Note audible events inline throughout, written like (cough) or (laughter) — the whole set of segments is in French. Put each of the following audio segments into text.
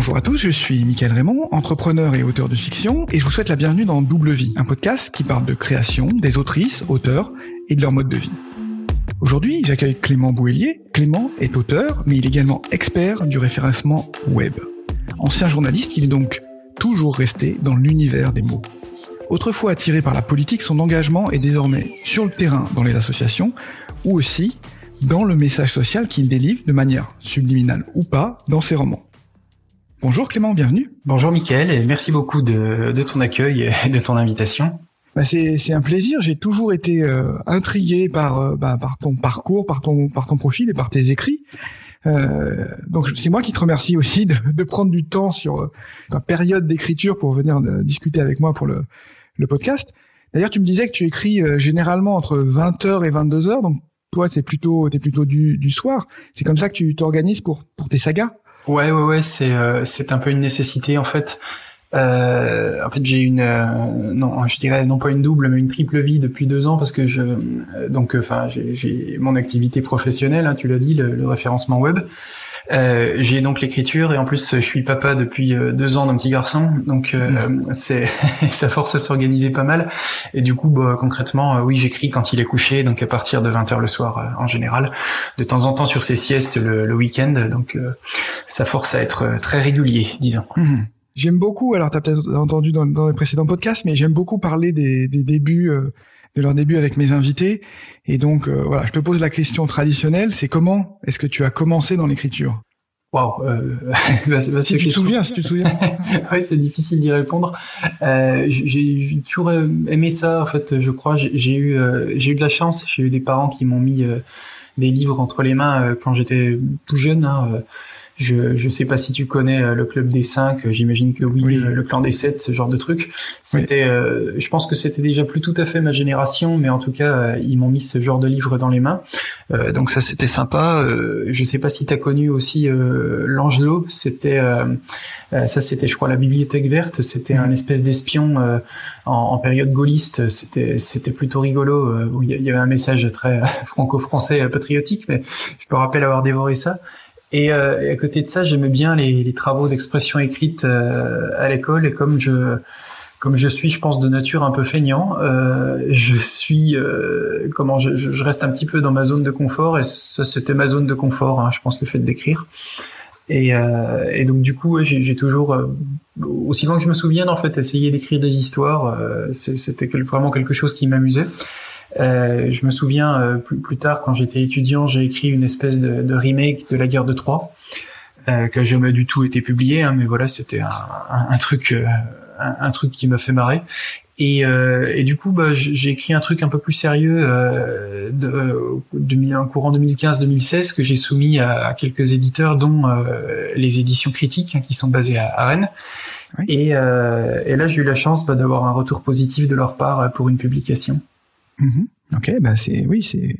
Bonjour à tous, je suis Mickaël Raymond, entrepreneur et auteur de fiction, et je vous souhaite la bienvenue dans Double Vie, un podcast qui parle de création, des autrices, auteurs et de leur mode de vie. Aujourd'hui, j'accueille Clément Bouélier. Clément est auteur, mais il est également expert du référencement web. Ancien journaliste, il est donc toujours resté dans l'univers des mots. Autrefois attiré par la politique, son engagement est désormais sur le terrain dans les associations ou aussi dans le message social qu'il délivre de manière subliminale ou pas dans ses romans. Bonjour Clément, bienvenue. Bonjour Mickaël et merci beaucoup de, ton accueil et de ton invitation. Bah c'est un plaisir. J'ai toujours été euh, intrigué par euh, bah, par ton parcours, par ton par ton profil et par tes écrits. Euh, donc c'est moi qui te remercie aussi de, de prendre du temps sur euh, ta période d'écriture pour venir discuter avec moi pour le le podcast. D'ailleurs, tu me disais que tu écris généralement entre 20h et 22h, donc toi c'est plutôt t'es plutôt du, du soir. C'est comme ça que tu t'organises pour pour tes sagas? Ouais ouais ouais, c'est c'est un peu une nécessité en fait. Euh, en fait, j'ai une, euh, non, je dirais non pas une double, mais une triple vie depuis deux ans parce que je, euh, donc, enfin, j'ai mon activité professionnelle, hein, tu l'as dit, le, référencement web. Euh, j'ai donc l'écriture et en plus je suis papa depuis deux ans d'un petit garçon, donc c'est (laughs) ça force à s'organiser pas mal. Et du coup, bah, concrètement, oui, j'écris quand il est couché, donc à partir de 20h le soir en général. De temps en temps sur ses siestes le, le week-end, donc ça force à être très régulier, disons. Mmh. J'aime beaucoup, alors tu as peut-être entendu dans, dans, les précédents podcasts, mais j'aime beaucoup parler des, des débuts, euh, de leurs débuts avec mes invités. Et donc, euh, voilà, je te pose la question traditionnelle, c'est comment est-ce que tu as commencé dans l'écriture? Waouh euh, (laughs) bah, Si tu te souviens, si tu te souviens. (laughs) oui, c'est difficile d'y répondre. Euh, j'ai toujours aimé ça, en fait, je crois. J'ai eu, j'ai eu de la chance. J'ai eu des parents qui m'ont mis des livres entre les mains quand j'étais tout jeune. Hein, je ne sais pas si tu connais euh, le club des cinq. Euh, j'imagine que oui, euh, le clan des sept, ce genre de truc. C'était, je pense que c'était déjà plus tout à fait ma génération, mais en tout cas, ils m'ont mis ce genre de livre dans les mains. donc ça, c'était sympa. je sais pas si tu as connu aussi l'Angelot. C'était ça, c'était, je crois, la bibliothèque verte. C'était un espèce d'espion en, en, période gaulliste. C'était, c'était plutôt rigolo. il y avait un message très (laughs) franco-français, patriotique. Mais je me rappelle avoir dévoré ça. Euh, et, à côté de ça, j'aimais bien les, les travaux d'expression écrite euh, à l'école. Et comme je comme je suis, je pense, de nature un peu feignant, euh, je suis euh, comment je, je, reste un petit peu dans ma zone de confort. Et ça, c'était ma zone de confort. Hein, je pense le fait d'écrire. Et, euh, et, donc du coup, j'ai toujours, aussi loin que je me souvienne, en fait, essayé d'écrire des histoires. C'était vraiment quelque chose qui m'amusait. Euh, je me souviens euh, plus, plus, tard, quand j'étais étudiant, j'ai écrit une espèce de, de, remake de la guerre de Troie, euh, qui n'a jamais du tout été publié, hein, mais voilà, c'était un, un, un, truc, euh, un, un, truc qui m'a fait marrer. Et, euh, et, du coup, bah, j'ai écrit un truc un peu plus sérieux euh, de, de, en courant 2015-2016 que j'ai soumis à, à, quelques éditeurs, dont les éditions critiques, hein, qui sont basées à, à Rennes. Et, et, là, j'ai eu la chance bah, d'avoir un retour positif de leur part pour une publication. Mhm. Ok, bah c'est oui, c'est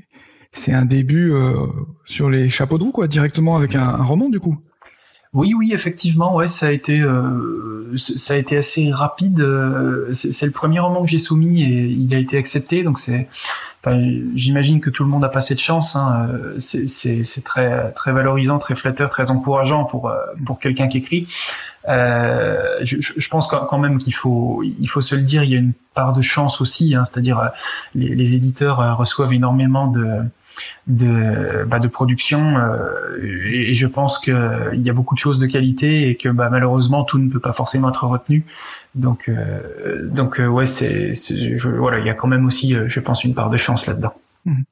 c'est un début euh, sur les chapeaux de roue quoi, directement avec un, un roman du coup. Oui, oui, effectivement, ouais, ça a été, euh, ça a été assez rapide. Euh, c'est le premier roman que j'ai soumis et il a été accepté, donc c'est, enfin, j'imagine que tout le monde a passé de chance. Hein. C'est très, très valorisant, très flatteur, très encourageant pour euh, pour quelqu'un qui écrit. Euh, je, je, pense quand même qu'il faut, il faut se le dire, il y a une part de chance aussi, hein, c'est-à-dire euh, les, les, éditeurs euh, reçoivent énormément de de, bah, de production et, je pense qu'il y a beaucoup de choses de qualité et que bah, malheureusement tout ne peut pas forcément être retenu. Donc donc ouais c'est voilà il y a quand même aussi je pense une part de chance là-dedans.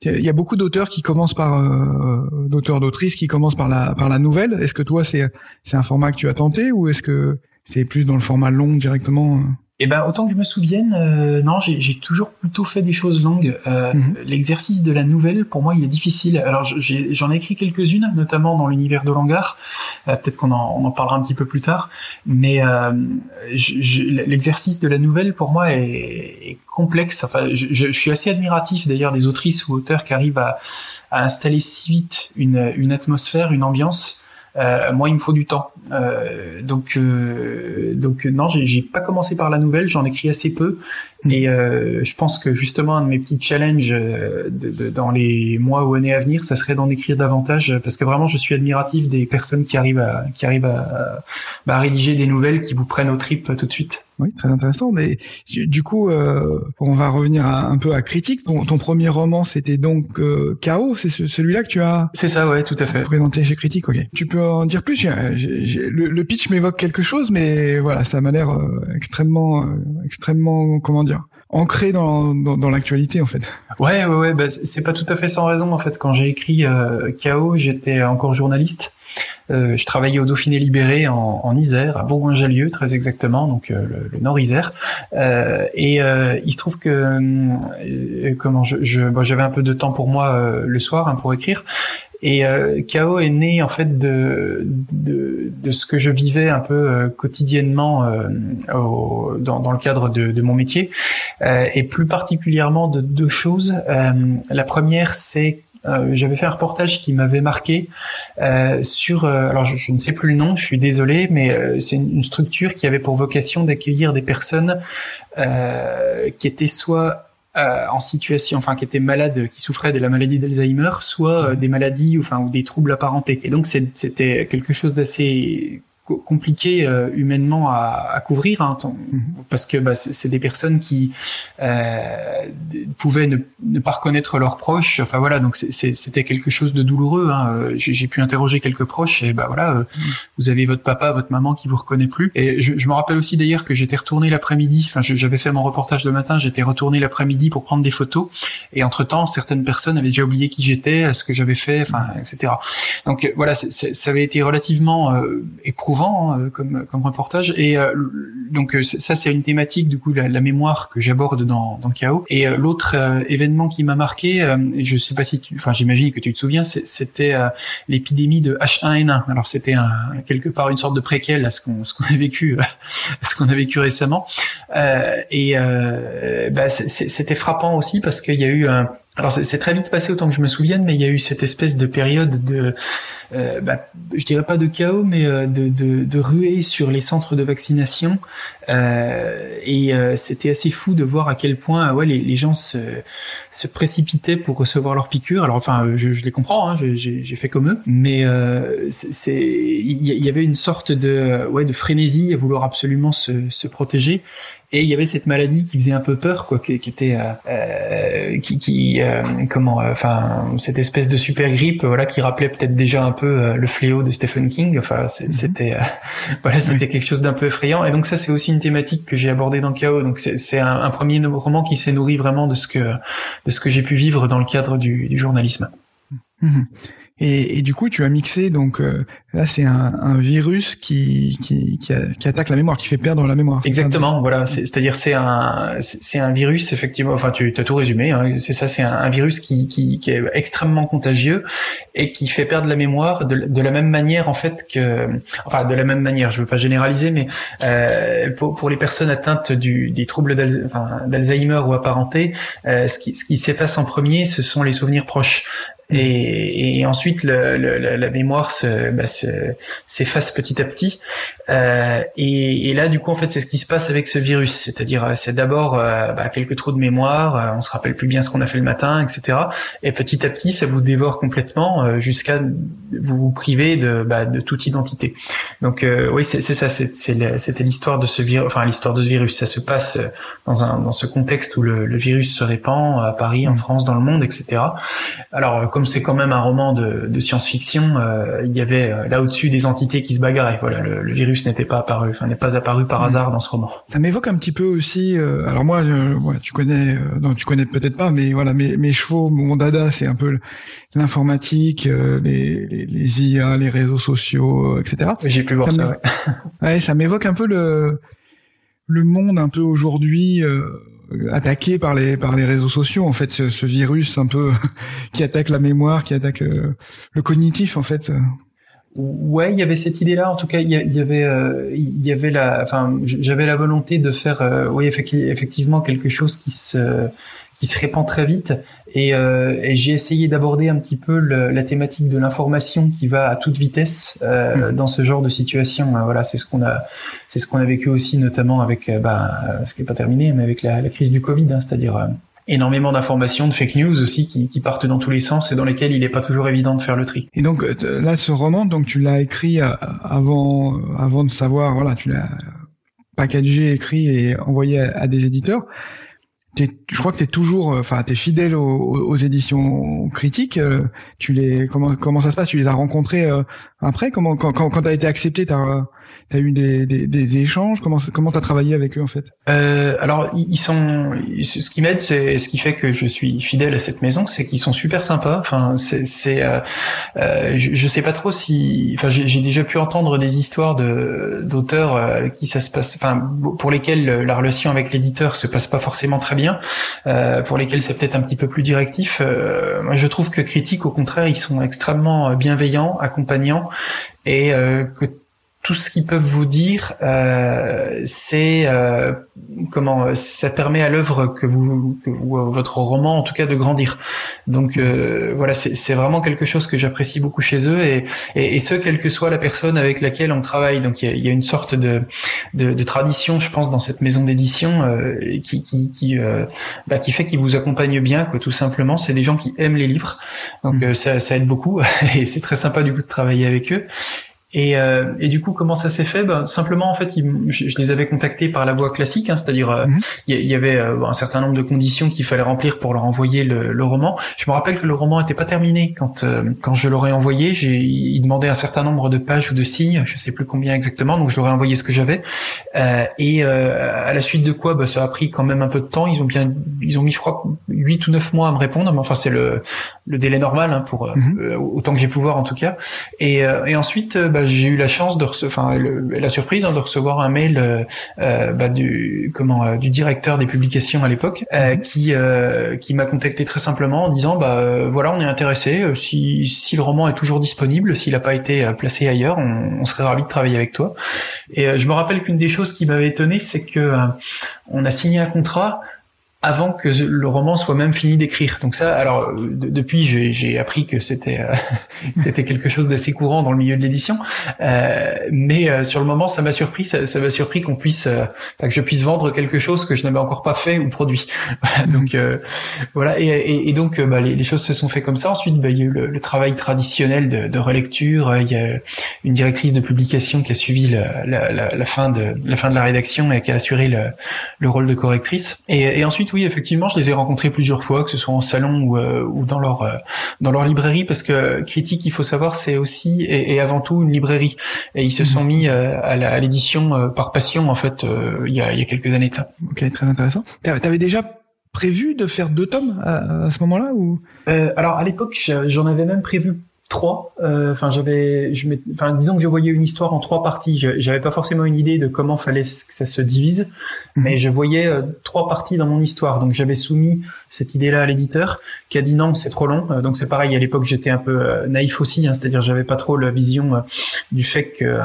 Il y a beaucoup d'auteurs qui commencent par euh, d'auteurs d'autrices qui commencent par la par la nouvelle. Est-ce que toi c'est c'est un format que tu as tenté ou est-ce que c'est plus dans le format long directement euh? Eh ben autant que je me souvienne, euh, non, j'ai toujours plutôt fait des choses longues. Euh, mhm. L'exercice de la nouvelle, pour moi, il est difficile. Alors j'en ai, écrit quelques-unes, notamment dans l'univers de Langar. Euh, peut-être qu'on en, on en parlera un petit peu plus tard. Mais l'exercice de la nouvelle, pour moi, est, est complexe. Enfin, je, je, suis assez admiratif d'ailleurs des autrices ou auteurs qui arrivent à, à installer si vite une, une atmosphère, une ambiance euh, moi, il me faut du temps. Euh, donc, euh, donc non, j'ai pas commencé par la nouvelle. J'en écris assez peu. Mmh. Et euh, je pense que justement un de mes petits challenges euh, de, de, dans les mois ou années à venir, ça serait d'en écrire davantage, parce que vraiment je suis admiratif des personnes qui arrivent à qui arrivent à, bah, à rédiger des nouvelles qui vous prennent au trip tout de suite. Oui, très intéressant. Mais du coup, euh, on va revenir un peu à critique. Ton, ton premier roman, c'était donc euh, Chaos. C'est celui-là que tu as. C'est ça, ouais, tout à fait. Présenté chez Critique. Ok. Tu peux en dire plus? Le, le, pitch m'évoque quelque chose, mais voilà, ça m'a l'air euh, extrêmement, euh, extrêmement, comment dire, ancré dans, dans, dans l'actualité en fait. Ouais, ouais, ouais. Bah, c'est pas tout à fait sans raison en fait. Quand j'ai écrit euh, Chaos, j'étais encore journaliste. Euh, je travaillais au Dauphiné Libéré en, en Isère, à Bourgoin-Jallieu très exactement, donc euh, le, Nord Isère. Euh, et euh, il se trouve que euh, comment je, j'avais un peu de temps pour moi le soir hein, pour écrire. Et euh, Chaos est né en fait de, de, de ce que je vivais un peu quotidiennement au, dans, dans, le cadre de, de mon métier, et plus particulièrement de deux choses. la première, c'est euh, j'avais fait un reportage qui m'avait marqué euh, sur, euh, alors je, ne sais plus le nom, je suis désolé, mais c'est une, structure qui avait pour vocation d'accueillir des personnes qui étaient soit en situation, enfin qui étaient malades, qui souffraient de la maladie d'Alzheimer, soit des maladies, enfin ou des troubles apparentés. Et donc c'était quelque chose d'assez compliqué euh, humainement à, à couvrir, hein, mhm. parce que bah, c'est des personnes qui euh, pouvaient ne, ne, pas reconnaître leurs proches. Enfin voilà, donc c'était quelque chose de douloureux. Hein. J'ai pu interroger quelques proches et bah voilà, euh, mhm. vous avez votre papa, votre maman qui vous reconnaît plus. Et je, je me rappelle aussi d'ailleurs que j'étais retourné l'après-midi. Enfin, j'avais fait mon reportage de matin, j'étais retourné l'après-midi pour prendre des photos. Et entre temps, certaines personnes avaient déjà oublié qui j'étais, ce que j'avais fait, enfin, etc. Donc voilà, ça avait été relativement euh, Hein, comme, comme reportage. Et euh, donc euh, ça, c'est une thématique du coup la, la mémoire que j'aborde dans, dans Chaos. Et euh, l'autre événement qui m'a marqué, je sais pas si, tu, enfin j'imagine que tu te souviens, c'était l'épidémie de H1N1. Alors c'était quelque part une sorte de préquel à ce qu'on ce qu'on a vécu, à (laughs) ce qu'on a vécu récemment. et bah, c'était frappant aussi parce qu'il y a eu un alors c'est très vite passé autant que je me souvienne, mais il y a eu cette espèce de période de euh, bah, je dirais pas de chaos, mais euh, de, de, de ruée sur les centres de vaccination. Euh, et euh, c'était assez fou de voir à quel point ouais, les, les gens se, se, précipitaient pour recevoir leur piqûre. Alors enfin, je, je les comprends, hein, j'ai fait comme eux, mais c'est il y, avait une sorte de ouais de frénésie à vouloir absolument se, se protéger. Et il y avait cette maladie qui faisait un peu peur, quoi, qui, qui était, euh, qui, qui euh, comment, enfin, cette espèce de super grippe, voilà, qui rappelait peut-être déjà un peu euh, le fléau de Stephen King. Enfin, mhm. c'était euh, (laughs) voilà, c'était quelque chose d'un peu effrayant. Et donc ça, c'est aussi une thématique que j'ai abordée dans Chaos. Donc c'est un, premier roman qui s'est nourri vraiment de ce que de ce que j'ai pu vivre dans le cadre du, journalisme. Mhm. Et, et, du coup, tu as mixé, donc euh, là, c'est un, un, virus qui, qui, qui, qui, attaque la mémoire, qui fait perdre la mémoire. Exactement, voilà. C'est-à-dire, c'est un, c'est un virus, effectivement, enfin, tu as tout résumé, hein, c'est ça, c'est un, un, virus qui, qui, qui, est extrêmement contagieux et qui fait perdre la mémoire de, de, la même manière, en fait, que, enfin, de la même manière, je veux pas généraliser, mais euh, pour, pour, les personnes atteintes du, des troubles d'Alzheimer ou apparentés, euh, ce qui, ce qui s'efface en premier, ce sont les souvenirs proches. Et, et, ensuite le, le, la mémoire bah, s'efface petit à petit. Euh, et, et, là, du coup, en fait, c'est ce qui se passe avec ce virus. C'est-à-dire, euh, c'est d'abord euh, bah, quelques trous de mémoire, euh, on se rappelle plus bien ce qu'on a fait le matin, etc. Et petit à petit, ça vous dévore complètement jusqu'à vous vous priver de, bah, de toute identité. Donc, oui, c'est ça. C'était l'histoire de ce virus, enfin l'histoire de ce virus. Ça se passe dans un dans ce contexte où le, le virus se répand à Paris, en mmh. France, dans le monde, etc. Alors comme c'est quand même un roman de, de science-fiction, euh, il y avait euh, là au-dessus des entités qui se bagarraient. Voilà, le, le virus n'était pas apparu, enfin n'est pas apparu par mm. hasard dans ce roman. Ça m'évoque un petit peu aussi. Euh, alors moi, ouais, tu connais, non, tu connais peut-être pas, mais voilà, mes, mes chevaux, mon dada, c'est un peu l'informatique, les, les, les, IA, les réseaux sociaux, etc. J'ai pu voir ça. ouais. (laughs) ouais, ça m'évoque un peu le le monde un peu aujourd'hui. Euh, attaqué par les par les réseaux sociaux en fait ce, ce virus un peu (laughs) qui attaque la mémoire qui attaque euh, le cognitif en fait. Ouais il y avait cette idée là en tout cas il y, avait euh, il y avait la enfin j'avais la volonté de faire euh, oui effectivement quelque chose qui se qui se répand très vite. Et, euh, et j'ai essayé d'aborder un petit peu le, la thématique de l'information qui va à toute vitesse euh, mmh. dans ce genre de situation. Voilà, c'est ce qu'on a, c'est ce qu'on a vécu aussi, notamment avec, bah, ce qui est pas terminé, mais avec la, la crise du Covid, hein, c'est-à-dire énormément d'informations, de fake news aussi qui, qui, partent dans tous les sens et dans lesquelles il n'est pas toujours évident de faire le tri. Et donc là, ce roman, donc tu l'as écrit avant, avant de savoir, voilà, tu l'as packagé, écrit et envoyé à, des éditeurs. Je crois que tu es toujours, euh, enfin, tu es fidèle aux, éditions critiques. Euh, tu les, comment, comment ça se passe? Tu les as rencontrés euh, après? Comment, quand, quand, tu été accepté, tu as, eu des, échanges? Comment comment t'as travaillé avec eux en fait? Alors ils sont ce qui m'aide, c'est ce qui fait que je suis fidèle à cette maison, c'est qu'ils sont super sympas. Enfin c'est je, je, sais pas trop si enfin j'ai déjà pu entendre des histoires de d'auteurs qui ça se passe enfin pour lesquels la relation avec l'éditeur se passe pas forcément très bien, euh, pour lesquels c'est peut-être un petit peu plus directif. Euh, moi je trouve que critiques au contraire ils sont extrêmement bienveillants, accompagnants et que tout ce qu'ils peuvent vous dire, euh, c'est euh, comment ça permet à l'œuvre que vous, que vous, votre roman en tout cas de grandir. Donc euh, voilà, c'est vraiment quelque chose que j'apprécie beaucoup chez eux et, et, et, ce quelle que soit la personne avec laquelle on travaille. Donc il y a, y a, une sorte de, de, de, tradition, je pense, dans cette maison d'édition euh, qui qui qui, euh, bah, qui fait qu'ils vous accompagnent bien, quoi. Tout simplement, c'est des gens qui aiment les livres, donc mmh. ça, ça aide beaucoup (laughs) et c'est très sympa du coup de travailler avec eux. Et, euh, et, du coup, comment ça s'est fait? Ben, Simplement, en fait, je, les avais contactés par la voie classique, hein, c'est-à-dire euh, mhm. il y, avait euh, un certain nombre de conditions qu'il fallait remplir pour leur envoyer le, le, roman. Je me rappelle que le roman n'était pas terminé quand quand je l'aurais envoyé. Il demandait un certain nombre de pages ou de signes, je sais plus combien exactement, donc je leur ai envoyé ce que j'avais. et à la suite de quoi, ben, ça a pris quand même un peu de temps. Ils ont bien, ils ont mis, je crois, huit ou neuf mois à me répondre. Mais enfin, c'est le, le délai normal hein, pour mhm. autant que j'ai pu voir en tout cas. Et, et ensuite ben, bah, j'ai eu la chance de recevoir, enfin la surprise hein, de recevoir un mail euh, euh, bah, du comment euh, du directeur des publications à l'époque mhm. qui qui m'a contacté très simplement en disant bah voilà on est intéressé si si le roman est toujours disponible s'il n'a pas été placé ailleurs on, on, serait ravi de travailler avec toi et je me rappelle qu'une des choses qui m'avait étonné c'est que on a signé un contrat avant que le roman soit même fini d'écrire. Donc ça, alors depuis, j'ai appris que c'était euh, (laughs) c'était quelque chose d'assez courant dans le milieu de l'édition, euh, mais euh, sur le moment, ça m'a surpris. Ça m'a surpris qu'on puisse, euh, que je puisse vendre quelque chose que je n'avais encore pas fait ou produit. (laughs) donc voilà, et, et, et donc bah, les, choses se sont fait comme ça. Ensuite, bah, il y a eu le, le travail traditionnel de, de, relecture. Il y a une directrice de publication qui a suivi la, la, la, fin de la fin de la rédaction et qui a assuré le, le rôle de correctrice. Et, et ensuite oui, effectivement, je les ai rencontrés plusieurs fois, que ce soit en salon ou, euh, ou dans leur euh, dans leur librairie, parce que Critique, il faut savoir, c'est aussi et, avant tout une librairie. Et ils se mhm. sont mis euh, à l'édition par passion, en fait, il y, a, il y a quelques années de ça. Ok, très intéressant. T'avais déjà prévu de faire deux tomes à, à ce moment-là ou? Alors à l'époque, j'en avais même prévu trois. Euh, enfin, j'avais, je enfin, disons que je voyais une histoire en trois parties. J'avais pas forcément une idée de comment fallait que ça se divise, mhm. mais je voyais euh, trois parties dans mon histoire. Donc, j'avais soumis cette idée-là à l'éditeur, qui a dit non, c'est trop long. Euh, donc, c'est pareil. À l'époque, j'étais un peu naïf aussi, hein, c'est-à-dire j'avais pas trop la vision du fait que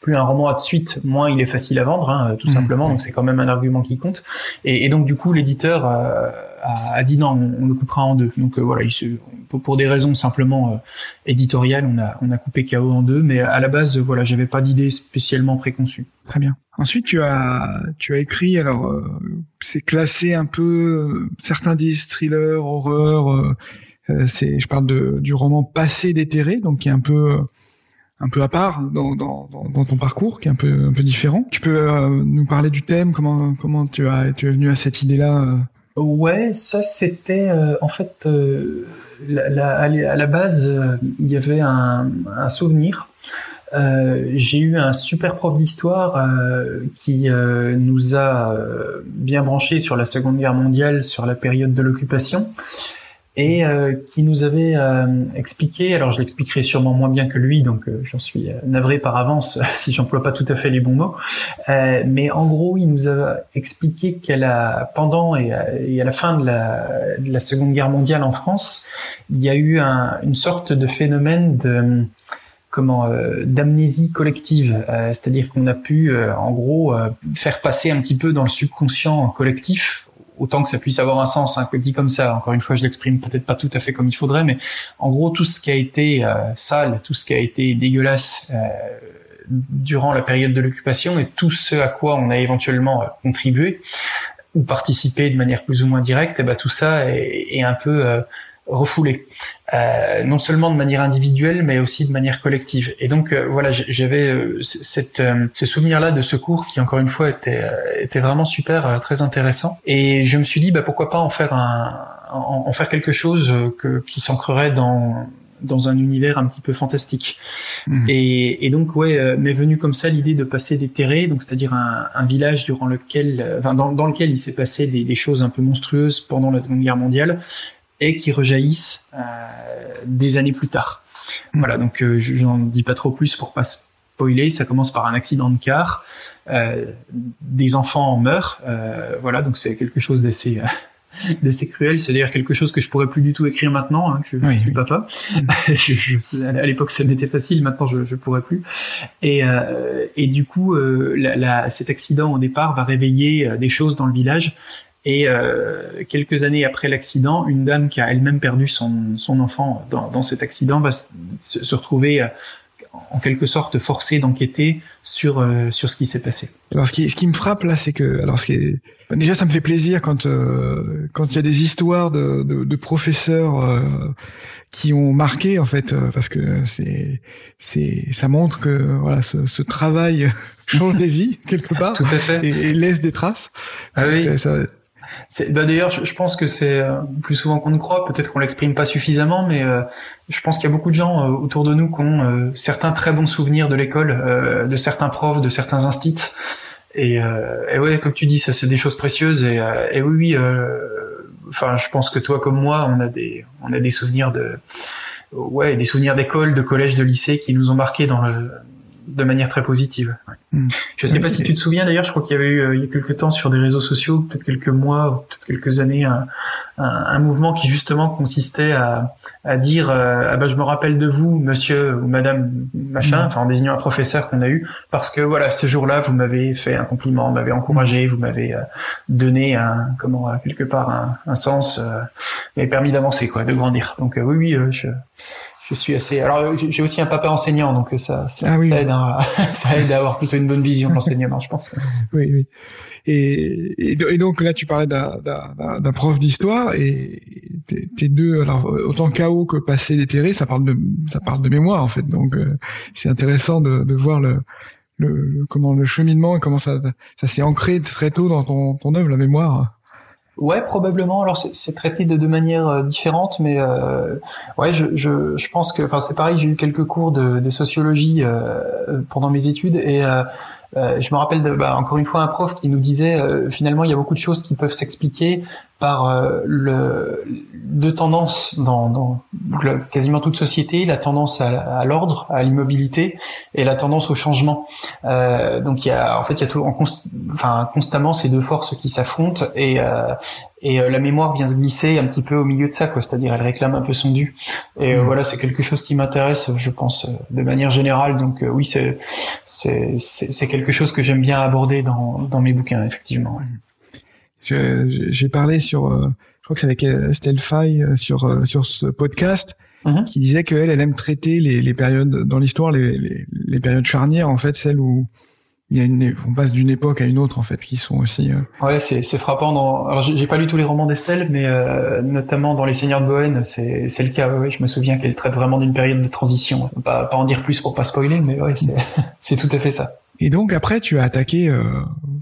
plus un roman a de suite, moins il est facile à vendre, hein, tout mhm. simplement. Donc, c'est quand même un argument qui compte. Et, et donc, du coup, l'éditeur a, dit non, on, le coupera en deux. Donc voilà, il se, pour des raisons simplement euh, éditoriales, on a, on a coupé KO en deux, mais à la base, voilà, j'avais pas d'idée spécialement préconçue. Très bien. Ensuite, tu as, tu as écrit, alors, euh, c'est classé un peu, euh, certains disent thriller, horreur, je parle de, du roman Passé déterré, donc qui est un peu, un peu à part dans, dans, dans, ton parcours, qui est un peu, un peu différent. Tu peux nous parler du thème, comment, comment tu as, tu es venu à cette idée-là Ouais, ça c'était en fait la, à la base, euh, il y avait un, un souvenir. Euh, j'ai eu un super prof d'histoire euh, qui euh, nous a euh, bien branché sur la Seconde Guerre mondiale, sur la période de l'occupation et euh, qui nous avait euh, expliqué, alors je l'expliquerai sûrement moins bien que lui, donc euh, j'en suis navré par avance (laughs) si j'emploie pas tout à fait les bons mots, mais en gros il nous a expliqué qu'elle a pendant et, à la fin de la, de la, Seconde Guerre mondiale en France, il y a eu un, une sorte de phénomène de comment d'amnésie collective, c'est-à-dire qu'on a pu en gros faire passer un petit peu dans le subconscient collectif autant que ça puisse avoir un sens, hein, dit comme ça. Encore une fois, je l'exprime peut-être pas tout à fait comme il faudrait, mais en gros, tout ce qui a été euh, sale, tout ce qui a été dégueulasse euh, durant la période de l'occupation et tout ce à quoi on a éventuellement euh, contribué ou participé de manière plus ou moins directe, eh ben tout ça est un peu refoulé, euh, non seulement de manière individuelle, mais aussi de manière collective. Et donc euh, voilà, j'avais euh, cette, euh, ce souvenir-là de secours qui encore une fois était, était vraiment super, très intéressant. Et je me suis dit, bah, pourquoi pas en faire un, en, faire quelque chose que, qui s'ancrerait dans dans un univers un petit peu fantastique. Mmh. Et, et, donc ouais, m'est venue comme ça l'idée de passer des terrés, donc c'est-à-dire un, un, village durant lequel, enfin, dans, dans lequel il s'est passé des, des, choses un peu monstrueuses pendant la Seconde Guerre mondiale, et qui rejaillissent euh, des années plus tard. Hmm. Voilà, donc euh, je n'en dis pas trop plus pour pas spoiler. Ça commence par un accident de car, euh, des enfants en meurent. Voilà, donc c'est quelque chose d'assez (laughs) d'assez cruel. C'est d'ailleurs quelque chose que je pourrais plus du tout écrire maintenant. Hein, que je suis papa. Hmm. (laughs) je, je, à l'époque, ça m'était facile. Maintenant, je, je pourrais plus. Et, euh, et du coup, la, la, cet accident au départ va réveiller des choses dans le village et euh, quelques années après l'accident, une dame qui a elle-même perdu son, son enfant dans, dans, cet accident va se, se retrouver euh, en quelque sorte forcée d'enquêter sur euh, sur ce qui s'est passé. Alors ce qui, ce qui me frappe là, c'est que alors ce qui est, déjà ça me fait plaisir quand euh, quand il y a des histoires de, de, de professeurs euh, qui ont marqué en fait parce que c'est c'est ça montre que voilà ce, ce travail (laughs) change des vies quelque part Tout à fait. Et, et, laisse des traces. Ah oui. Ça, bah D'ailleurs, je, pense que c'est euh, plus souvent qu'on ne croit. Peut-être qu'on l'exprime pas suffisamment, mais euh, je pense qu'il y a beaucoup de gens euh, autour de nous qui ont certains très bons souvenirs de l'école, de certains profs, de certains instits. Et, et ouais, comme tu dis, ça c'est des choses précieuses. Et, et oui, oui. Enfin, je pense que toi comme moi, on a des, on a des souvenirs de, ouais, des souvenirs d'école, de collège, de lycée qui nous ont marqués dans le, de manière très positive. Hmm. Je ne sais pas si tu te souviens d'ailleurs, je crois qu'il y avait eu euh, il y a quelques temps sur des réseaux sociaux, peut-être quelques mois, peut-être quelques années, un, un, mouvement qui justement consistait à, à dire euh, ah ben je me rappelle de vous, monsieur ou madame machin, hmm. enfin en désignant un professeur qu'on a eu, parce que voilà ce jour-là vous m'avez fait un compliment, m'avez encouragé, vous m'avez euh, donné un comment quelque part un, un sens, euh, permis d'avancer quoi, de grandir. Donc oui oui je je suis assez. Alors j'ai aussi un papa enseignant, donc ça, ça, ah aide à, (laughs) ça aide à avoir plutôt une bonne vision de l'enseignement, je pense. Oui, oui. Et, et, donc là, tu parlais d'un prof d'histoire et tes deux, alors autant chaos que passé déterré, ça parle de ça parle de mémoire en fait. Donc euh, c'est intéressant de, de voir le, le, comment le cheminement et comment ça ça s'est ancré très tôt dans ton ton œuvre, la mémoire. Ouais, probablement. Alors c'est traité de deux manières euh, différentes, mais euh, ouais, je, je, je, pense que, enfin c'est pareil. J'ai eu quelques cours de, de sociologie euh, pendant mes études et euh, euh, je me rappelle de, bah, encore une fois un prof qui nous disait finalement il y a beaucoup de choses qui peuvent s'expliquer par le, deux tendances dans, dans quasiment toute société, la tendance à, à l'ordre, à l'immobilité, et la tendance au changement. Euh, donc il y a en fait il y a tout, en enfin constamment ces deux forces qui s'affrontent et euh, et euh, la mémoire vient se glisser un petit peu au milieu de ça, quoi. C'est-à-dire elle réclame un peu son dû. Et euh, mmh. voilà, c'est quelque chose qui m'intéresse, je pense, de manière générale. Donc oui, c'est c'est c'est quelque chose que j'aime bien aborder dans dans mes bouquins, effectivement. Mmh. J'ai parlé sur, euh, crois que c'est avec Estelle Fay euh, sur euh, sur ce podcast, mhm. qui disait qu'elle, elle aime traiter les, les périodes dans l'histoire, les, les, les, périodes charnières, en fait, celles où il y a une, on passe d'une époque à une autre, en fait, qui sont aussi. Ouais, c'est c'est frappant. Dans, alors j'ai pas lu tous les romans d'Estelle, mais notamment dans Les Seigneurs de Bohème, c'est c'est le cas. Ouais, je me souviens qu'elle traite vraiment d'une période de transition. Pas pas en dire plus pour pas spoiler, mais ouais, c'est (laughs) c'est tout à fait ça. Et donc après, tu as attaqué euh,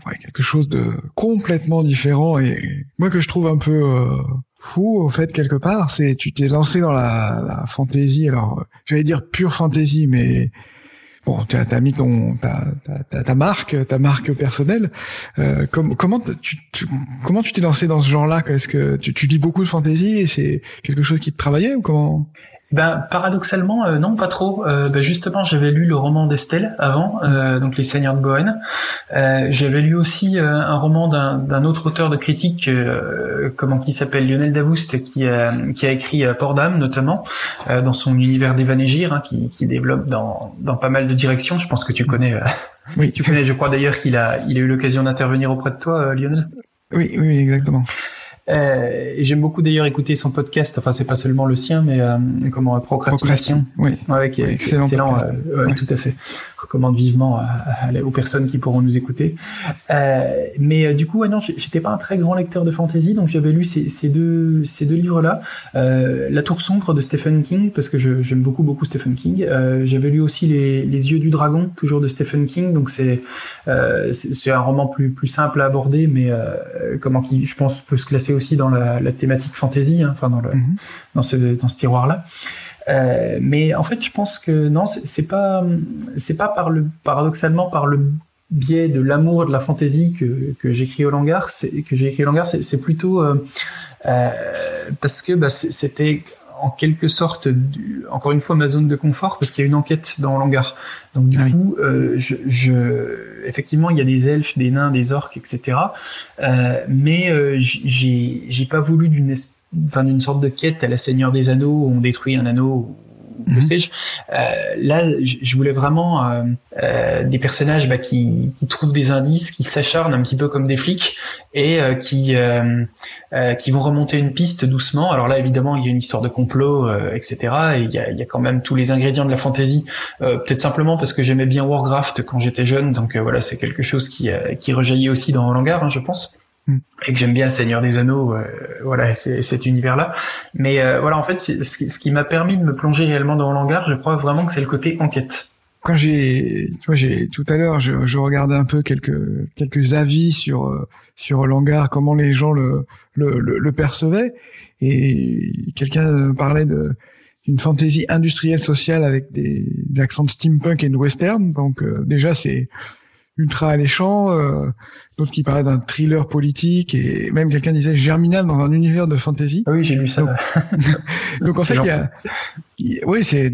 ouais, quelque chose de complètement différent et moi que je trouve un peu euh, fou au fait quelque part, c'est tu t'es lancé dans la, la fantaisie. Alors j'allais dire pure fantaisie, mais bon, tu as, mis ton ta, ta, ta, marque, ta marque personnelle. Euh, com comment tu, tu, comment tu t'es lancé dans ce genre-là? Est-ce que tu, tu lis beaucoup de fantaisie et c'est quelque chose qui te travaillait ou comment? Ben paradoxalement euh, non pas trop. Euh, ben, justement j'avais lu le roman d'Estelle avant, euh, donc Les Seigneurs de Bohème. j'avais lu aussi un roman d'un autre auteur de critique, comment qui s'appelle Lionel Davoust, qui a qui a écrit Port d'âme notamment dans son univers d'Evanégir, hein, qui, qui développe dans dans pas mal de directions. Je pense que tu connais. Oui. tu connais. Je crois d'ailleurs qu'il a il a eu l'occasion d'intervenir auprès de toi, Lionel. Oui, oui, exactement. Euh, j'aime beaucoup d'ailleurs écouter son podcast. Enfin, c'est pas seulement le sien, mais euh, comment procrastination. Oui. Ouais, qui est, excellent. excellent euh, Tout à fait. Je recommande vivement aux personnes qui pourront nous écouter. Euh, mais du coup, ouais, non, j'étais pas un très grand lecteur de fantasy, donc j'avais lu ces, ces, deux ces deux livres-là. La Tour sombre de Stephen King, parce que j'aime beaucoup beaucoup Stephen King. j'avais lu aussi les, les Yeux du dragon, toujours de Stephen King. Donc c'est c'est un roman plus plus simple à aborder, mais comment qui, je pense, peut se classer aussi dans la, la thématique fantasy, hein, enfin dans le mhm. dans ce dans ce tiroir là. Euh, mais en fait, je pense que non, c'est pas c'est pas par le paradoxalement par le biais de l'amour de la fantaisie que, que j'écris au Langar, c'est que j'ai écrit au Langar, c'est plutôt euh, euh, parce que bah, c'était en quelque sorte, du, encore une fois, ma zone de confort parce qu'il y a une enquête dans l'hangar. Donc du ah coup, euh, je, je, effectivement, il y a des elfes, des nains, des orques, etc. Euh, mais euh, j'ai, j'ai pas voulu d'une, enfin, d'une sorte de quête à la Seigneur des Anneaux où on détruit un anneau que mhm. sais-je. Euh, là, je voulais vraiment euh, euh, des personnages bah, qui, qui, trouvent des indices, qui s'acharnent un petit peu comme des flics et euh, qui euh, euh, qui vont remonter une piste doucement. Alors là, évidemment, il y a une histoire de complot, etc. Et il y a, il y a quand même tous les ingrédients de la fantasy. Peut-être simplement parce que j'aimais bien Warcraft quand j'étais jeune, donc voilà, c'est quelque chose qui qui rejaillit aussi dans Langar, hein, je pense. Mm. et que j'aime bien Seigneur des Anneaux, euh, voilà, c'est cet univers-là. Mais euh, voilà, en fait, ce qui, m'a permis de me plonger réellement dans le langage, je crois vraiment que c'est le côté enquête. Quand j'ai, tu vois, j'ai tout à l'heure, je, je, regardais un peu quelques quelques avis sur euh, sur Langar, comment les gens le le, le, percevaient, et quelqu'un parlait de d'une fantaisie industrielle sociale avec des, des accents de steampunk et de western. Donc déjà, c'est ultra alléchant, euh, d'autres qui parlaient d'un thriller politique et même quelqu'un disait germinal dans un univers de fantasy. Ah oui, j'ai lu ça. Donc, (laughs) en fait, il y a, oui, c'est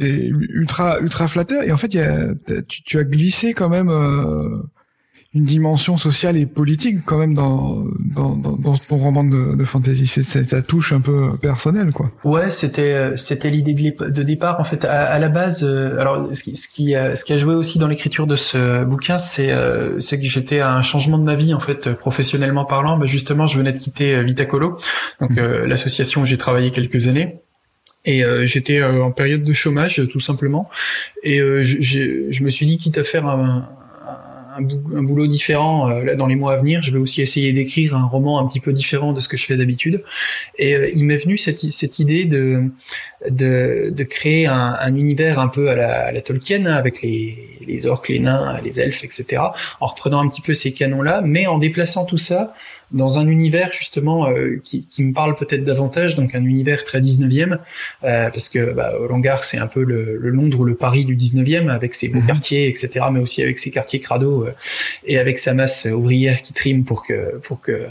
ultra ultra flatteur et en fait, il y a, tu, tu, as glissé quand même euh, une dimension sociale et politique quand même dans dans, dans, dans ton roman de, de fantasy. C'est ça touche un peu personnel, quoi. Ouais, c'était c'était l'idée de, départ en fait. À, à la base, euh, alors ce qui ce qui, a, ce qui a joué aussi dans l'écriture de ce bouquin, c'est euh, c'est que j'étais à un changement de ma vie en fait professionnellement parlant. Bah, justement, je venais de quitter euh, Vitacolo, donc mmh. l'association où j'ai travaillé quelques années. Et j'étais en période de chômage tout simplement. Et je, je me suis dit quitte à faire un, un, boulot différent euh, dans les mois à venir. Je vais aussi essayer d'écrire un roman un petit peu différent de ce que je fais d'habitude. Et euh, il m'est venu cette, cette idée de, de, de créer un, un, univers un peu à la, à la Tolkien, hein, avec les, les orques, les nains, les elfes, etc. En reprenant un petit peu ces canons-là, mais en déplaçant tout ça dans un univers justement euh, qui, qui, me parle peut-être davantage, donc un univers très 19e, euh, parce que bah, Langar c'est un peu le, le, Londres ou le Paris du 19e, avec ses beaux mhm. quartiers, etc., mais aussi avec ses quartiers crado euh, et avec sa masse ouvrière qui trime pour que pour que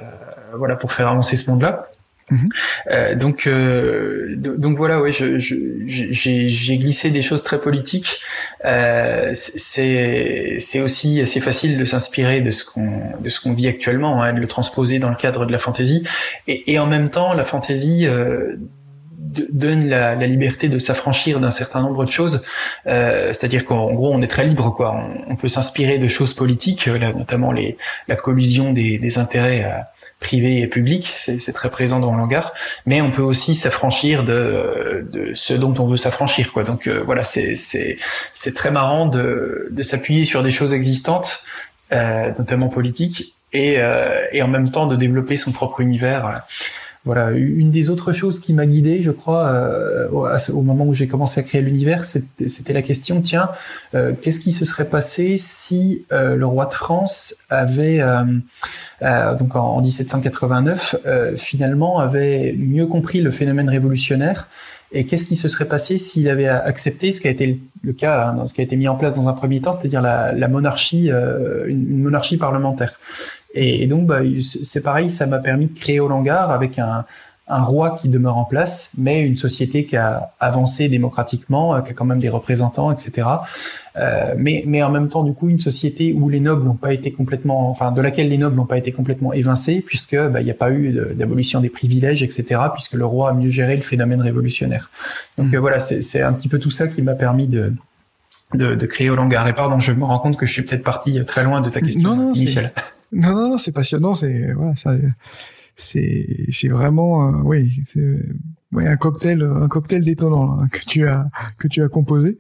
voilà pour faire avancer ce monde-là. Mhm. Euh, donc, euh, donc voilà, ouais, j'ai je, glissé des choses très politiques. Euh, c'est aussi assez facile de s'inspirer de ce qu'on de ce qu'on vit actuellement, hein, de le transposer dans le cadre de la fantaisie. Et, et en même temps, la fantaisie euh, donne la, la, liberté de s'affranchir d'un certain nombre de choses. Euh, C'est-à-dire qu'en gros, on est très libre, quoi. On, on peut s'inspirer de choses politiques, là, notamment les, la collusion des, des intérêts. À, privé et public, c'est très présent dans le mais on peut aussi s'affranchir de, de ce dont on veut s'affranchir. Donc euh, voilà, c'est très marrant de, de s'appuyer sur des choses existantes, euh, notamment politiques, et, euh, et en même temps de développer son propre univers. Voilà, une des autres choses qui m'a guidé, je crois, euh, au moment où j'ai commencé à créer l'univers, c'était la question tiens, euh, qu'est-ce qui se serait passé si euh, le roi de France avait donc en, 1789, euh, finalement avait mieux compris le phénomène révolutionnaire. Et qu'est-ce qui se serait passé s'il avait accepté ce qui a été le cas, hein, ce qui a été mis en place dans un premier temps, c'est-à-dire la, monarchie, une, monarchie parlementaire. Et, donc, bah, c'est pareil, ça m'a permis de créer Olangar avec un, un roi qui demeure en place, mais une société qui a avancé démocratiquement, euh, qui a quand même des représentants, etc. Euh, mais, mais en même temps, du coup, une société où les nobles n'ont pas été complètement, enfin, de laquelle les nobles n'ont pas été complètement évincés, puisque bah, il n'y a pas eu d'abolition des privilèges, etc. Puisque le roi a mieux géré le phénomène révolutionnaire. Donc mmh. euh, voilà, c'est un petit peu tout ça qui m'a permis de, de, de créer Olangar. Et pardon, je me rends compte que je suis peut-être parti très loin de ta question initiale. Non, non, c'est passionnant. C'est voilà, ça, c'est c'est vraiment euh, oui, c'est ouais, un cocktail, un cocktail détonnant que tu as que tu as composé.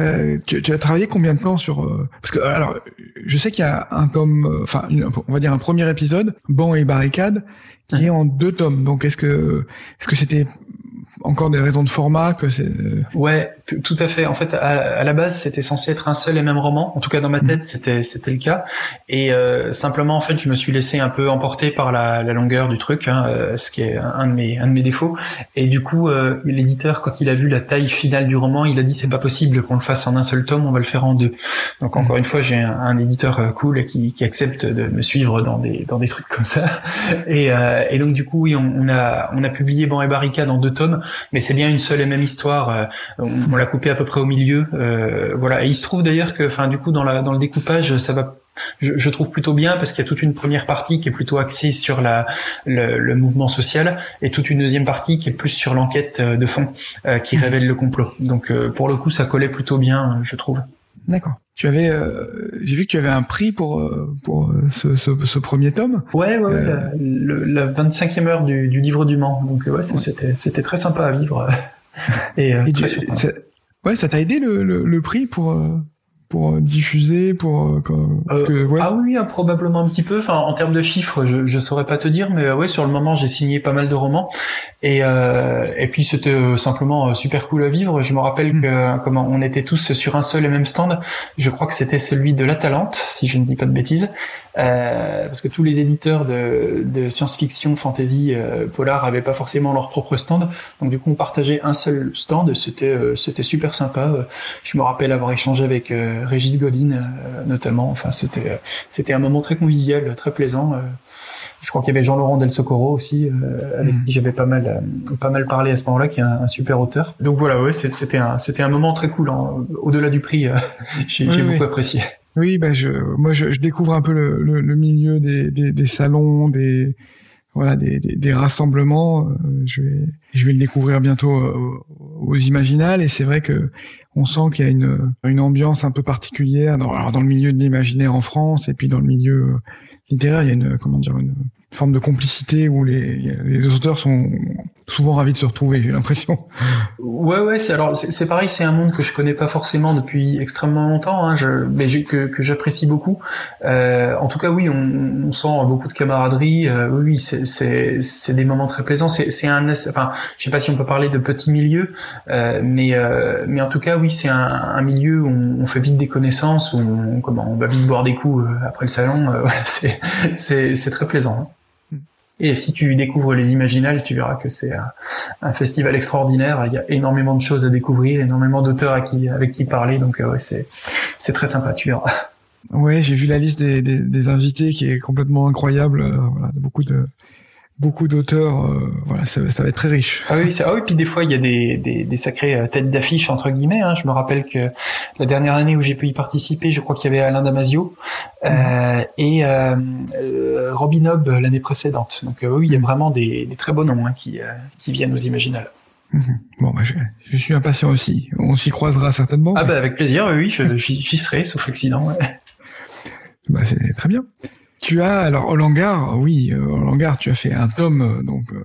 Euh, tu, tu, as travaillé combien de temps sur euh, parce que alors je sais qu'il y a un tome enfin on va dire un premier épisode banc et barricade qui est en deux tomes donc est-ce que est-ce que c'était encore des raisons de format que c'est. Euh, ouais, tout à fait. En fait, à, la base, c'était censé être un seul et même roman. En tout cas, dans ma mm. tête, c'était c'était le cas. Et euh, simplement, en fait, je me suis laissé un peu emporter par la, la longueur du truc, hein, euh, ce qui est un de mes un de mes défauts. Et du coup, euh, l'éditeur, quand il a vu la taille finale du roman, il a dit c'est pas possible qu'on le fasse en un seul tome, on va le faire en deux. Donc encore une fois, j'ai un, un, éditeur cool qui, qui accepte de me suivre dans des dans des trucs comme ça. (laughs) Et, et donc du coup, oui, on, on a on a publié Ban et Barricade en deux tomes mais c'est bien une seule et même histoire. Euh, on, l'a coupé à peu près au milieu, euh, voilà. Et il se trouve d'ailleurs que, enfin, du coup, dans la dans le découpage, ça va je, je, trouve plutôt bien parce qu'il y a toute une première partie qui est plutôt axée sur la, le, le, mouvement social et toute une deuxième partie qui est plus sur l'enquête euh, de fond qui mmh. révèle le complot. Donc pour le coup, ça collait plutôt bien, je trouve. D'accord. Tu avais, euh, j'ai vu que tu avais un prix pour euh, pour euh, ce, ce, ce premier tome. Ouais, ouais, euh... la, la 25e heure du, du livre du Mans. Donc ouais, c'était c'était très sympa à vivre. Et, Et ça, ouais, ça t'a aidé le, le, le, prix pour pour diffuser, pour parce que, ouais, ah oui, probablement un petit peu. Enfin, en termes de chiffres, je je saurais pas te dire, mais ouais, sur le moment, j'ai signé pas mal de romans et, euh, et puis c'était euh, simplement euh, super cool à vivre. Je me rappelle hmm. que comment on était tous sur un seul et même stand. Je crois que c'était celui de la Talente, si je ne dis pas de bêtises, euh, parce que tous les éditeurs de, de science-fiction, fantasy, euh, polar avaient pas forcément leur propre stand. Donc du coup, on partageait un seul stand. C'était c'était super sympa. Je me rappelle avoir échangé avec Régis Godin notamment. Enfin, c'était c'était un moment très convivial, très plaisant. Je crois qu'il y avait Jean-Laurent Del Socorro aussi, euh, avec mm. qui j'avais pas mal, euh, pas mal parlé à ce moment-là, qui est un, super auteur. Donc voilà, ouais, c'était un, c'était un moment très cool. Hein. Au-delà du prix, euh, (laughs) j'ai beaucoup apprécié. Oui, bah je, moi je, je découvre un peu le, le, le milieu des, des, des, salons, des voilà, des, des, des rassemblements. je vais, je vais le découvrir bientôt aux Imaginales et c'est vrai que on sent qu'il y a une, ambiance un peu particulière dans, dans le milieu de l'imaginaire en France et puis dans le milieu littéraire, il y a une comment dire une forme de complicité où les, les auteurs sont souvent ravis de se retrouver, j'ai l'impression. Ouais, ouais, c'est alors c'est pareil, c'est un monde que je connais pas forcément depuis extrêmement longtemps, hein, je, mais que, que j'apprécie beaucoup. Euh, en tout cas, oui, on, on, sent beaucoup de camaraderie. Euh, oui, c'est c'est des moments très plaisants. C'est un, enfin, je sais pas si on peut parler de petit milieu, euh, mais euh, mais en tout cas, oui, c'est un, un, milieu où on, fait vite des connaissances, où on, comment, on va vite boire des coups euh, après le salon. Euh, (laughs) voilà, c'est c'est très plaisant. Hein. Et si tu découvres les Imaginales, tu verras que c'est un, festival extraordinaire. Il y a énormément de choses à découvrir, énormément d'auteurs avec qui parler. Donc euh, ouais, c'est c'est très sympa, tu verras. Ouais, j'ai vu la liste des, des, des, invités qui est complètement incroyable. Euh, voilà, beaucoup de beaucoup d'auteurs. Euh, voilà, ça, ça, va être très riche. Ah oui, ah oui, puis des fois il y a des, des, des sacrées euh, têtes d'affiche entre guillemets. Hein. Je me rappelle que la dernière année où j'ai pu y participer, je crois qu'il y avait Alain Damasio euh, mhm. et euh, Robin Hobb l'année précédente. Donc oui, il y a mhm. vraiment des, des très beaux noms hein, qui, qui viennent aux Imaginales. Mhm. Bon, bah, je, je, suis impatient aussi. On s'y croisera certainement. Ah bah avec plaisir, oui, j'y serai, sauf accident. Ouais. Bah, c'est très bien. Tu as alors au Langar, oui, au Langar, tu as fait un tome euh, donc euh,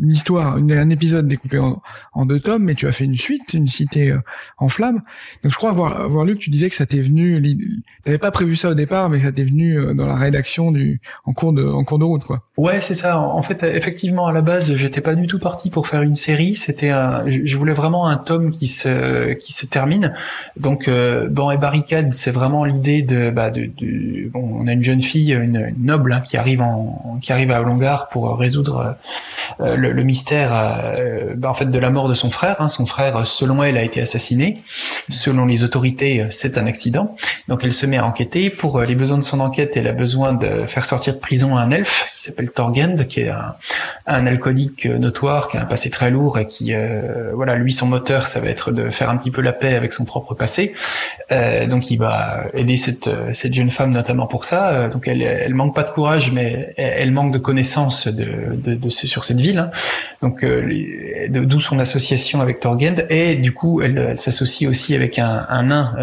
une histoire, un épisode découpé en, deux tomes, mais tu as fait une suite, une cité euh, en flammes. Donc je crois avoir, avoir lu que tu disais que ça t'est venu, t'avais pas prévu ça au départ, mais ça t'est venu euh, dans la rédaction du, en cours de, en cours de route, quoi. Ouais, c'est ça. En fait, effectivement, à la base, j'étais pas du tout parti pour faire une série. C'était, je voulais vraiment un tome qui se, qui se termine. Donc, euh, bon et barricade, c'est vraiment l'idée de, bah, de, de, bon, on a une jeune fille, une, noble, hein, qui arrive en, qui arrive à Olongar pour résoudre le le, mystère euh, bah, en fait de la mort de son frère. Hein. Son frère, selon elle, a été assassiné. Selon les autorités, euh, c'est un accident. Donc elle se met à enquêter. Pour euh, les besoins de son enquête, elle a besoin de faire sortir de prison un elfe qui s'appelle Torgend, qui est un, un, alcoolique notoire, qui a un passé très lourd et qui, euh, voilà, lui, son moteur, ça va être de faire un petit peu la paix avec son propre passé. Euh, donc, il va aider cette, cette jeune femme notamment pour ça. Donc, elle, elle manque pas de courage, mais elle, manque de connaissances de, de, de, sur cette ville. Donc, d'où son association avec Torgend. Et du coup, elle, elle s'associe aussi avec un, un nain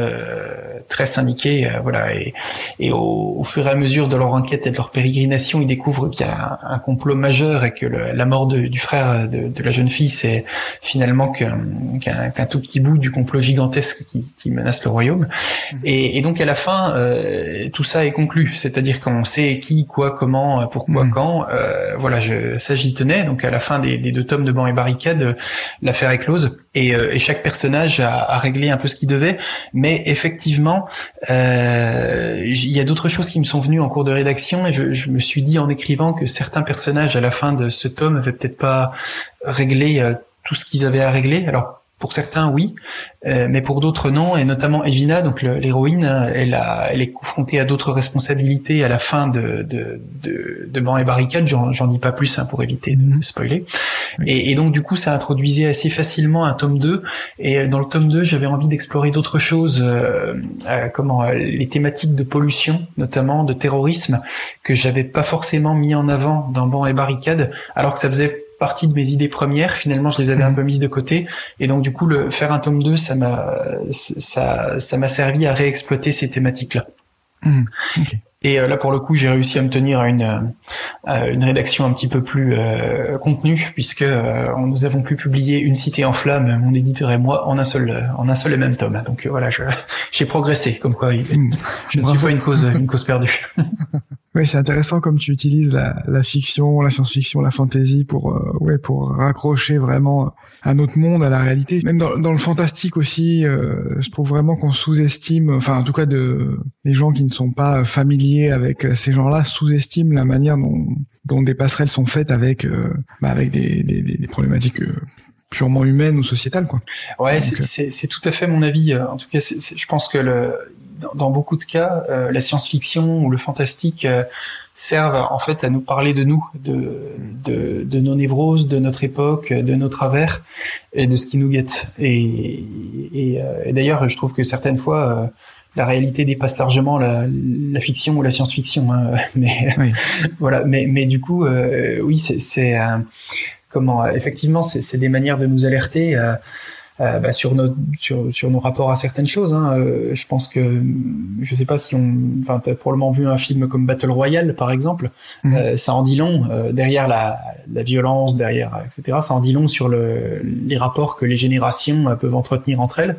très syndiqué, voilà. Et, et au, au, fur et à mesure de leur enquête et de leur pérégrination, ils découvrent qu'il y a un, complot majeur et que la mort du frère de, la jeune fille, c'est finalement qu'un tout petit bout du complot gigantesque qui, menace le royaume. Mhm. Et, donc à la fin, euh, tout ça est conclu, c'est-à-dire qu'on sait qui, quoi, comment, pourquoi, mhm. quand. Euh, voilà, je, ça j'y tenais. Donc à la fin des, deux tomes de Banc et Barricade, l'affaire est close. Et, euh, chaque personnage a, réglé un peu ce qu'il devait, mais effectivement, il y a d'autres choses qui me sont venues en cours de rédaction et je, je, me suis dit en écrivant que certains personnages à la fin de ce tome avaient peut-être pas réglé euh, tout ce qu'ils avaient à régler. Alors pour certains, oui, euh, mais pour d'autres, non. Et notamment Evina, donc l'héroïne, elle, a, elle est confrontée à d'autres responsabilités à la fin de de, de, de Banc et Barricade. J'en dis pas plus hein, pour éviter de mhm. spoiler. Et, et, donc du coup, ça introduisait assez facilement un tome 2. Et dans le tome 2, j'avais envie d'explorer d'autres choses, euh, euh, comment les thématiques de pollution, notamment de terrorisme, que j'avais pas forcément mis en avant dans Banc et Barricade, alors que ça faisait partie de mes idées premières. Finalement, je les avais un mhm. peu mises de côté. Et donc, du coup, le faire un tome 2, ça m'a, ça, ça m'a servi à réexploiter ces thématiques-là. Mhm. Et euh, là, pour le coup, j'ai réussi à me tenir à une, une rédaction un petit peu plus euh, contenue, puisque euh, nous avons pu publier Une cité en flammes, mon éditeur et moi, en un seul, en un seul et même tome. Donc voilà, (laughs) j'ai progressé, comme quoi mhm. je ne suis pas une cause, une cause perdue. (laughs) Oui, c'est intéressant comme tu utilises la, la fiction, la science-fiction, la fantasy pour euh, ouais pour raccrocher vraiment un autre monde à la réalité. Même dans, dans le fantastique aussi, euh, je trouve vraiment qu'on sous-estime, enfin en tout cas de les gens qui ne sont pas familiers avec ces gens-là sous-estiment la manière dont dont des passerelles sont faites avec euh, bah, avec des, des, des problématiques purement humaines ou sociétales quoi. Ouais, c'est tout à fait mon avis. En tout cas, je pense que le dans beaucoup de cas, euh, la science-fiction ou le fantastique euh, servent en fait à nous parler de nous, de, de, de, nos névroses, de notre époque, de nos travers et de ce qui nous guette. Et, et, euh, d'ailleurs, je trouve que certaines fois, la réalité dépasse largement la, la fiction ou la science-fiction. Hein, (laughs) mais (laughs) voilà. Mais, mais du coup, oui, c'est comment Effectivement, c'est des manières de nous alerter. Euh, bah, sur, nos, sur, sur, nos rapports à certaines choses. Hein. Euh, je pense que, je sais pas si on, enfin, as probablement vu un film comme Battle Royale, par exemple. Mhm. Euh, ça en dit long derrière la, la, violence, derrière, etc. Ça en dit long sur le, les rapports que les générations peuvent entretenir entre elles,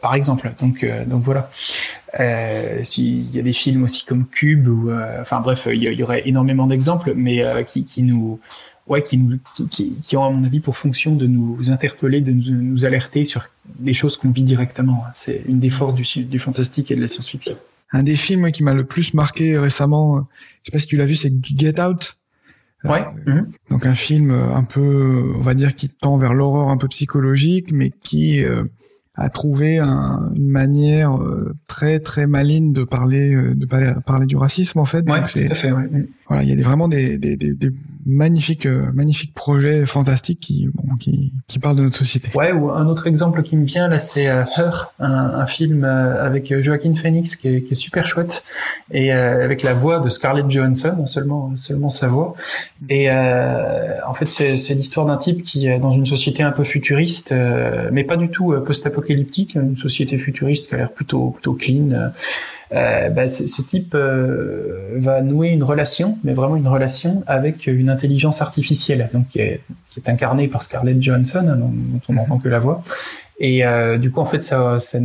par exemple. Donc, donc voilà. Euh, il y a des films aussi comme Cube ou enfin bref il y, y, aurait énormément d'exemples mais qui, qui nous ouais, qui, qui, qui, ont à mon avis pour fonction de nous interpeller, de nous, alerter sur des choses qu'on vit directement. C'est une des forces du, du fantastique et de la science-fiction. Un des films qui m'a le plus marqué récemment, je sais pas si tu l'as vu, c'est Get Out. Ouais. Euh, mhm. Donc un film un peu, on va dire, qui tend vers l'horreur un peu psychologique, mais qui euh, a trouvé un, une manière euh, très très maligne de parler de parler, parler du racisme en fait. Ouais, tout à fait. Ouais. Voilà, il y a vraiment des, des, des, des magnifiques euh, magnifiques projets fantastiques qui, bon, qui qui parlent de notre société. Ouais, ou un autre exemple qui me vient là, c'est euh, Her, un, un film euh, avec Joaquin Phoenix qui est, qui est super chouette et euh, avec la voix de Scarlett Johansson, seulement seulement sa voix. Et en fait, c'est, c'est l'histoire d'un type qui est dans une société un peu futuriste, mais pas du tout post-apocalyptique, une société futuriste qui a l'air plutôt plutôt clean. Euh, bah, ce type euh, va nouer une relation, mais vraiment une relation avec une intelligence artificielle, donc qui est, qui est incarnée par Scarlett Johansson, hein, dont, on n'entend que la voix. Et euh, du coup, en fait, ça, ça,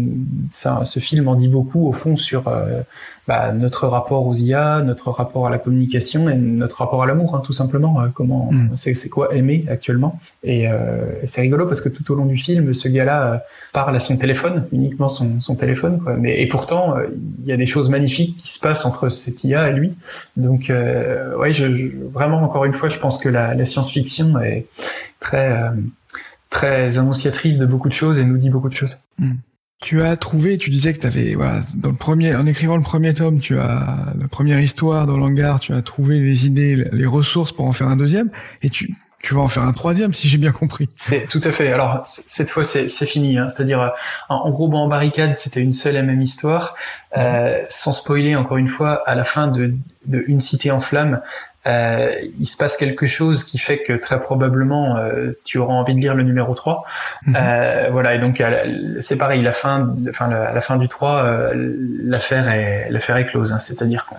ça, ce film en dit beaucoup au fond sur euh, bah, notre rapport aux IA, notre rapport à la communication et notre rapport à l'amour, hein, tout simplement. Euh, comment mm. c'est, c'est quoi aimer actuellement Et, euh, c'est rigolo parce que tout au long du film, ce gars-là euh, parle à son téléphone, uniquement son, son téléphone. Quoi. Mais et pourtant, il y a des choses magnifiques qui se passent entre cette IA et lui. Donc, ouais, je, vraiment encore une fois, je pense que la, la science-fiction est très très annonciatrice de beaucoup de choses et nous dit beaucoup de choses. Mm. tu as trouvé, tu disais que tu avais, voilà, dans le premier, en écrivant le premier tome, tu as la première histoire dans l'hangar, tu as trouvé les idées, les ressources pour en faire un deuxième, et tu, tu vas en faire un troisième, si j'ai bien compris. C'est tout à fait. Alors cette fois, c'est fini. Hein. C'est-à-dire, euh, en, gros, bon, en barricade, c'était une seule et même histoire. Euh, sans spoiler, encore une fois, à la fin de, de Une cité en flammes, euh, il se passe quelque chose qui fait que très probablement euh, tu auras envie de lire le numéro 3. Mhm. Euh, voilà, et donc c'est pareil, la fin, enfin, à la fin du 3, euh, l'affaire est, l'affaire est close. Hein, C'est-à-dire qu'on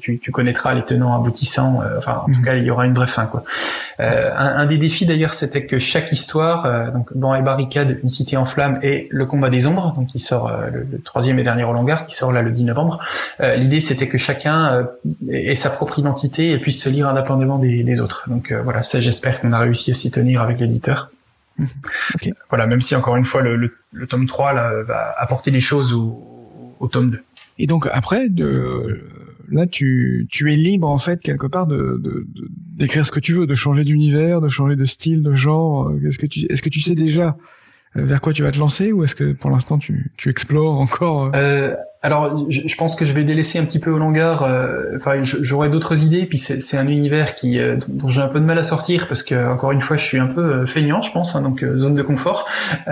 tu, tu, connaîtras les tenants aboutissants. Euh, enfin, en tout mhm. cas, il y aura une vraie fin. Quoi. Euh, un, un, des défis d'ailleurs, c'était que chaque histoire, euh, donc dans les barricades, une cité en flammes et le combat des ombres, donc qui sort euh, le, troisième et dernier Roland qui sort là le 10 novembre. L'idée, c'était que chacun ait sa propre identité et puisse se lire indépendamment des, des autres. Donc voilà, ça, j'espère qu'on a réussi à s'y tenir avec l'éditeur. Mhm. Voilà, même si encore une fois, le, le, tome 3 là, va apporter des choses au, au tome 2. Et donc après, de, là tu, tu es libre en fait quelque part de, d'écrire ce que tu veux, de changer d'univers, de changer de style, de genre. Est-ce que tu est-ce que tu sais déjà euh, vers quoi tu vas te lancer ou est-ce que pour l'instant tu, tu explores encore euh, euh alors, je, pense que je vais délaisser un petit peu au langard. Euh, enfin, j'aurai d'autres idées. Puis c'est un univers qui euh, dont j'ai un peu de mal à sortir parce que encore une fois, je suis un peu euh, feignant, je pense. Hein, donc zone de confort. (laughs)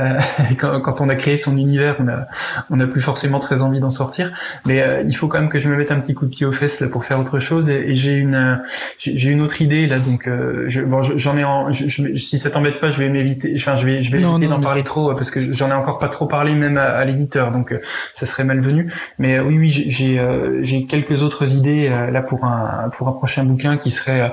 Quand, quand, on a créé son univers, on a on a plus forcément très envie d'en sortir. Mais il faut quand même que je me mette un petit coup de pied aux fesses là, pour faire autre chose. Et, j'ai une j'ai une autre idée là. Donc je, bon, j'en ai en. Je, si ça t'embête pas, je vais m'éviter. Enfin, je vais je vais éviter d'en parler trop parce que j'en ai encore pas trop parlé même à, à l'éditeur. Donc ça serait malvenu. Mais euh, oui, oui, j'ai euh, j'ai quelques autres idées euh, là pour un pour un prochain bouquin qui serait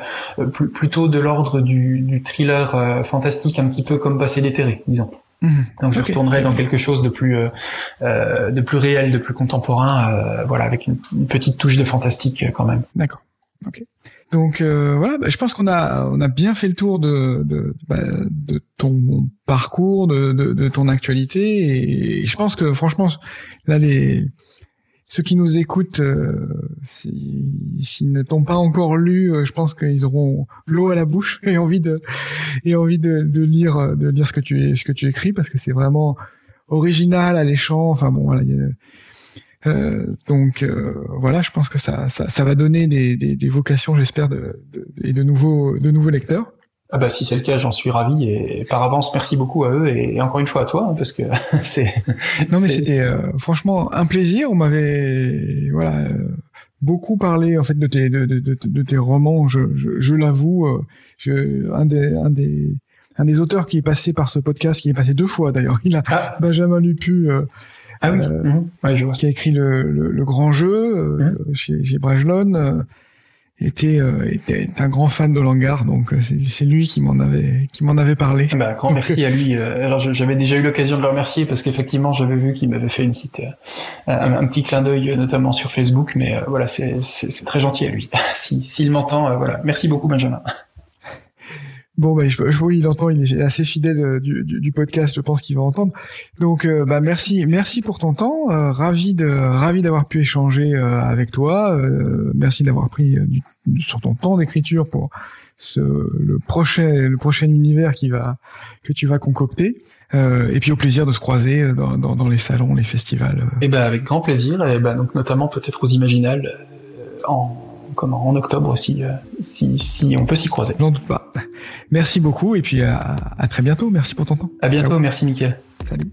plutôt de l'ordre du, du thriller fantastique, un petit peu comme Passer déterré, disons. Mhm. Donc je retournerai dans quelque chose de plus euh, de plus réel, de plus contemporain, voilà, avec une, petite touche de fantastique quand même. D'accord. Ok. Donc voilà, bah, je pense qu'on a on a bien fait le tour de de, bah, de ton parcours, de, de, de, ton actualité, et je pense que franchement là les ceux qui nous écoutent, euh, s'ils ne t'ont pas encore lu, euh, je pense qu'ils auront l'eau à la bouche (laughs) et envie de et envie de, lire de lire ce que tu ce que tu écris parce que c'est vraiment original, alléchant. Enfin bon, voilà. Euh, donc euh, voilà, je pense que ça, ça, ça va donner des, des, des vocations, j'espère, de, de, et de nouveaux de nouveaux lecteurs. Ah bah si c'est le cas, j'en suis ravi et par avance merci beaucoup à eux et, encore une fois à toi hein, parce que (laughs) c'est. Non mais c'était euh, franchement un plaisir. On m'avait voilà euh, beaucoup parlé en fait de tes de, de, de, tes romans. Je, je, je l'avoue, euh, je, un des un des un des auteurs qui est passé par ce podcast, qui est passé deux fois d'ailleurs. Il a ah. Benjamin Lupu. ah oui. Mmh. ouais, je vois. qui a écrit le, le, grand jeu mmh. chez, chez Brajlon était, euh, était un grand fan de Langar, donc euh, c'est lui qui m'en avait qui m'en avait parlé. Bah, grand merci à lui. Euh, alors j'avais déjà eu l'occasion de le remercier parce qu'effectivement j'avais vu qu'il m'avait fait une petite un, petit clin d'œil notamment sur Facebook, mais voilà c'est très gentil à lui. (laughs) S'il si, m'entend, voilà. Merci beaucoup Benjamin. Bon, bah, je, je vois, il entend, il est assez fidèle euh, du, du, du podcast, je pense qu'il va entendre. Donc, euh, bah, merci, merci pour ton temps. Euh, ravi de, ravi d'avoir pu échanger avec toi. merci d'avoir pris sur ton temps d'écriture pour ce, le prochain, le prochain univers qui va, que tu vas concocter. et puis au plaisir de se croiser dans, dans, dans les salons, les festivals. Et eh ben avec grand plaisir. Et ben donc notamment peut-être aux Imaginales en en octobre aussi, euh, si, si on peut s'y croiser. J'en doute pas. Merci beaucoup et puis à, à, très bientôt. Merci pour ton temps. À bientôt. Merci Mickaël. Salut.